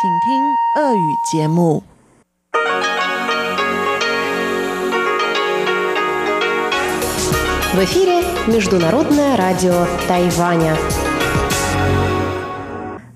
请听俄语节目。В эфире Международное радио Тайваня.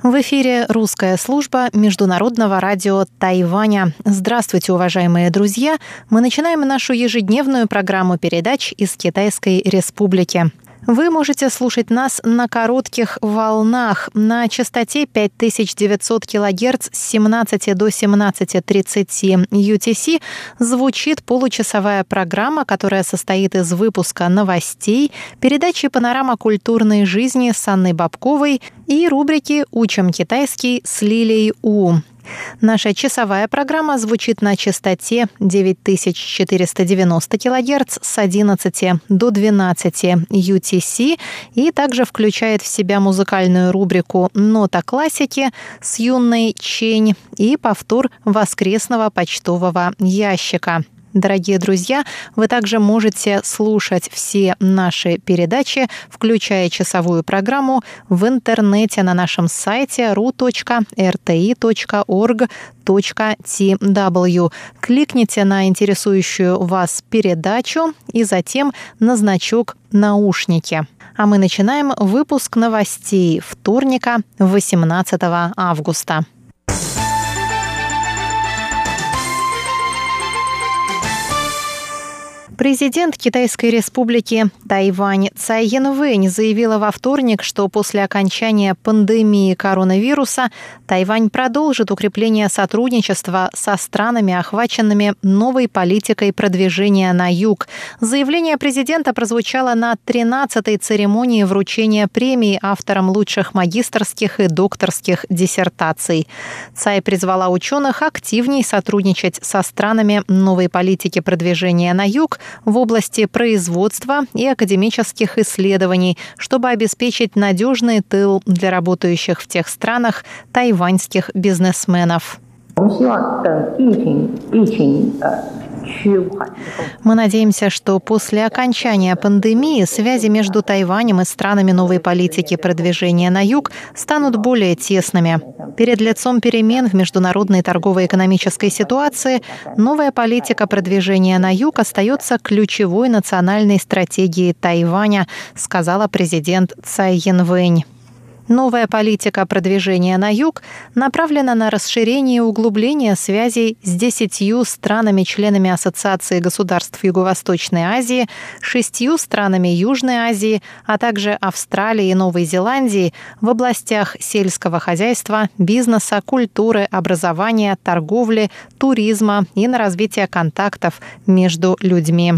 В эфире русская служба Международного радио Тайваня. Здравствуйте, уважаемые друзья! Мы начинаем нашу ежедневную программу передач из Китайской Республики. Вы можете слушать нас на коротких волнах на частоте 5900 кГц с 17 до 17.30 UTC. Звучит получасовая программа, которая состоит из выпуска новостей, передачи «Панорама культурной жизни» с Анной Бабковой и рубрики «Учим китайский» с Лилией У. Наша часовая программа звучит на частоте 9490 кГц с 11 до 12 UTC и также включает в себя музыкальную рубрику «Нота классики» с юной Чень и повтор воскресного почтового ящика. Дорогие друзья, вы также можете слушать все наши передачи, включая часовую программу, в интернете на нашем сайте ru.rti.org.tw. Кликните на интересующую вас передачу и затем на значок «Наушники». А мы начинаем выпуск новостей вторника, 18 августа. Президент Китайской республики Тайвань Цай Янвэнь заявила во вторник, что после окончания пандемии коронавируса Тайвань продолжит укрепление сотрудничества со странами, охваченными новой политикой продвижения на юг. Заявление президента прозвучало на 13-й церемонии вручения премии авторам лучших магистрских и докторских диссертаций. Цай призвала ученых активнее сотрудничать со странами новой политики продвижения на юг, в области производства и академических исследований, чтобы обеспечить надежный тыл для работающих в тех странах тайваньских бизнесменов. Мы надеемся, что после окончания пандемии связи между Тайванем и странами новой политики продвижения на юг станут более тесными. Перед лицом перемен в международной торгово-экономической ситуации новая политика продвижения на юг остается ключевой национальной стратегией Тайваня, сказала президент Цай Янвэнь. Новая политика продвижения на юг направлена на расширение и углубление связей с десятью странами-членами Ассоциации государств Юго-Восточной Азии, шестью странами Южной Азии, а также Австралии и Новой Зеландии в областях сельского хозяйства, бизнеса, культуры, образования, торговли, туризма и на развитие контактов между людьми.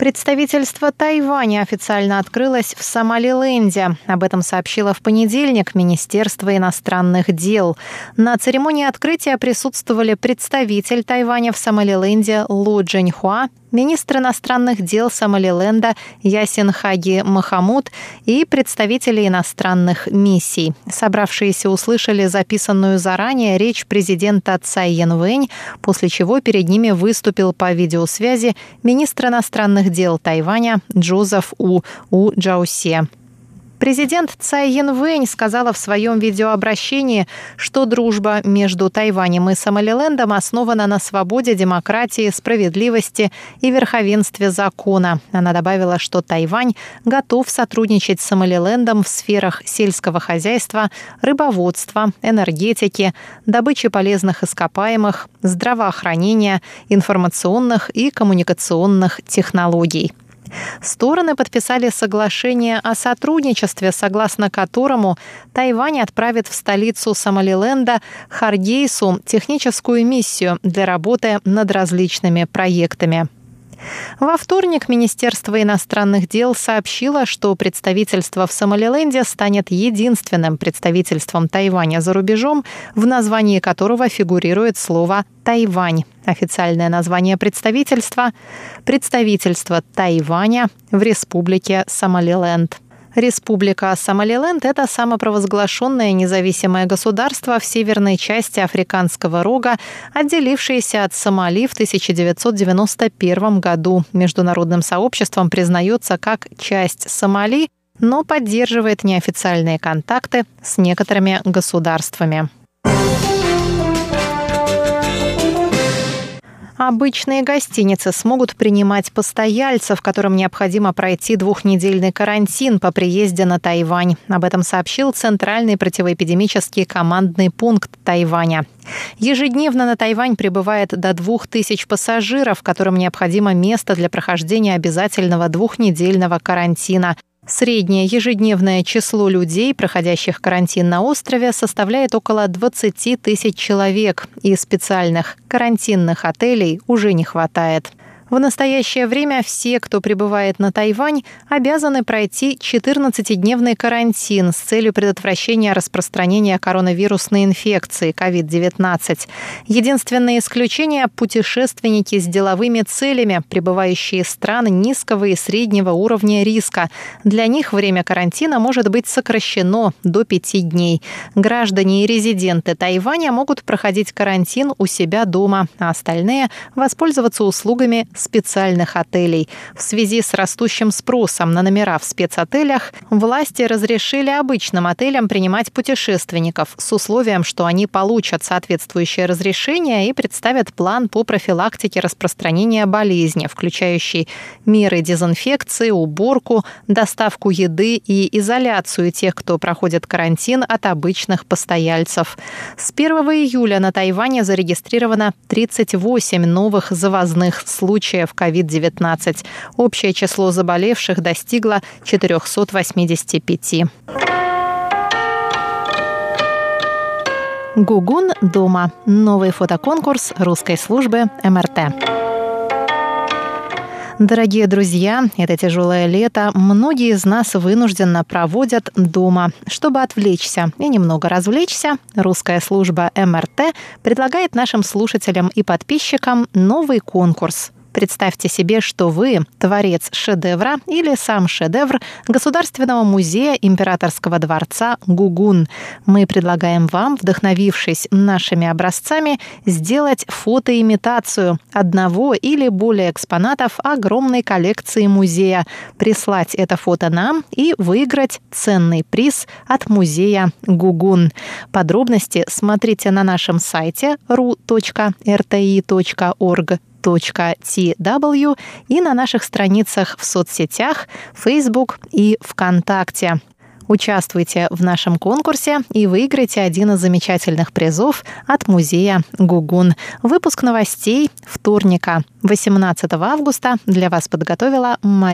Представительство Тайваня официально открылось в Сомалиленде. Об этом сообщило в понедельник Министерство иностранных дел. На церемонии открытия присутствовали представитель Тайваня в Сомалиленде Лу Джиньхуа, министр иностранных дел Сомалиленда Ясин Хаги Махамуд и представители иностранных миссий. Собравшиеся услышали записанную заранее речь президента Цай Янвэнь, после чего перед ними выступил по видеосвязи министр иностранных дел Тайваня Джозеф У У Джаусе. Президент Цай Янвэнь сказала в своем видеообращении, что дружба между Тайванем и Сомалилендом основана на свободе, демократии, справедливости и верховенстве закона. Она добавила, что Тайвань готов сотрудничать с Сомалилендом в сферах сельского хозяйства, рыбоводства, энергетики, добычи полезных ископаемых, здравоохранения, информационных и коммуникационных технологий. Стороны подписали соглашение о сотрудничестве, согласно которому Тайвань отправит в столицу Сомалиленда Харгейсу техническую миссию для работы над различными проектами. Во вторник Министерство иностранных дел сообщило, что представительство в Сомалиленде станет единственным представительством Тайваня за рубежом, в названии которого фигурирует слово «Тайвань». Официальное название представительства – представительство Тайваня в Республике Сомалиленд. Республика Сомалиленд – это самопровозглашенное независимое государство в северной части Африканского рога, отделившееся от Сомали в 1991 году. Международным сообществом признается как часть Сомали, но поддерживает неофициальные контакты с некоторыми государствами. Обычные гостиницы смогут принимать постояльцев, которым необходимо пройти двухнедельный карантин по приезде на Тайвань. Об этом сообщил Центральный противоэпидемический командный пункт Тайваня. Ежедневно на Тайвань прибывает до двух тысяч пассажиров, которым необходимо место для прохождения обязательного двухнедельного карантина. Среднее ежедневное число людей, проходящих карантин на острове, составляет около 20 тысяч человек, и специальных карантинных отелей уже не хватает. В настоящее время все, кто прибывает на Тайвань, обязаны пройти 14-дневный карантин с целью предотвращения распространения коронавирусной инфекции COVID-19. Единственное исключение – путешественники с деловыми целями, прибывающие из стран низкого и среднего уровня риска. Для них время карантина может быть сокращено до пяти дней. Граждане и резиденты Тайваня могут проходить карантин у себя дома, а остальные – воспользоваться услугами специальных отелей. В связи с растущим спросом на номера в спецотелях власти разрешили обычным отелям принимать путешественников с условием, что они получат соответствующее разрешение и представят план по профилактике распространения болезни, включающий меры дезинфекции, уборку, доставку еды и изоляцию тех, кто проходит карантин от обычных постояльцев. С 1 июля на Тайване зарегистрировано 38 новых завозных случаев случаев COVID-19. Общее число заболевших достигло 485. Гугун дома. Новый фотоконкурс русской службы МРТ. Дорогие друзья, это тяжелое лето многие из нас вынужденно проводят дома. Чтобы отвлечься и немного развлечься, русская служба МРТ предлагает нашим слушателям и подписчикам новый конкурс Представьте себе, что вы творец шедевра или сам шедевр Государственного музея Императорского дворца Гугун. Мы предлагаем вам, вдохновившись нашими образцами, сделать фотоимитацию одного или более экспонатов огромной коллекции музея, прислать это фото нам и выиграть ценный приз от музея Гугун. Подробности смотрите на нашем сайте ru.rti.org tw и на наших страницах в соцсетях Facebook и ВКонтакте. Участвуйте в нашем конкурсе и выиграйте один из замечательных призов от музея Гугун. Выпуск новостей вторника, 18 августа, для вас подготовила Мария.